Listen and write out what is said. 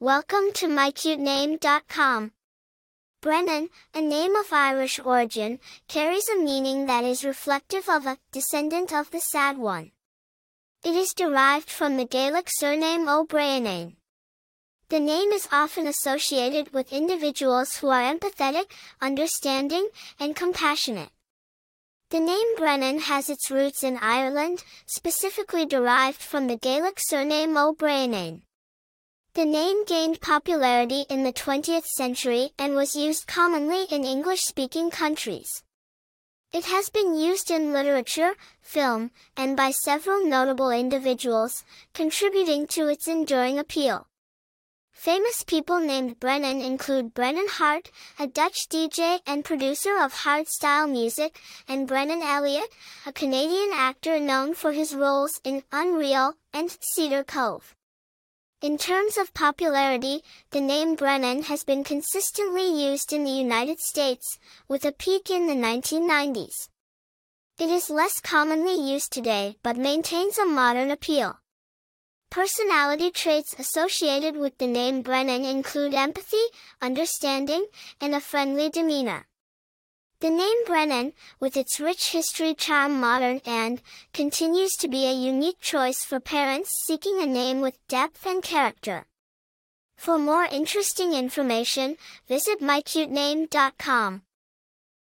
Welcome to mycutename.com. Brennan, a name of Irish origin, carries a meaning that is reflective of a descendant of the sad one. It is derived from the Gaelic surname O'Brien. The name is often associated with individuals who are empathetic, understanding, and compassionate. The name Brennan has its roots in Ireland, specifically derived from the Gaelic surname O'Brien. The name gained popularity in the 20th century and was used commonly in English-speaking countries. It has been used in literature, film, and by several notable individuals, contributing to its enduring appeal. Famous people named Brennan include Brennan Heart, a Dutch DJ and producer of hardstyle music, and Brennan Elliott, a Canadian actor known for his roles in Unreal and Cedar Cove. In terms of popularity, the name Brennan has been consistently used in the United States, with a peak in the 1990s. It is less commonly used today but maintains a modern appeal. Personality traits associated with the name Brennan include empathy, understanding, and a friendly demeanor. The name Brennan, with its rich history charm modern and, continues to be a unique choice for parents seeking a name with depth and character. For more interesting information, visit mycutename.com.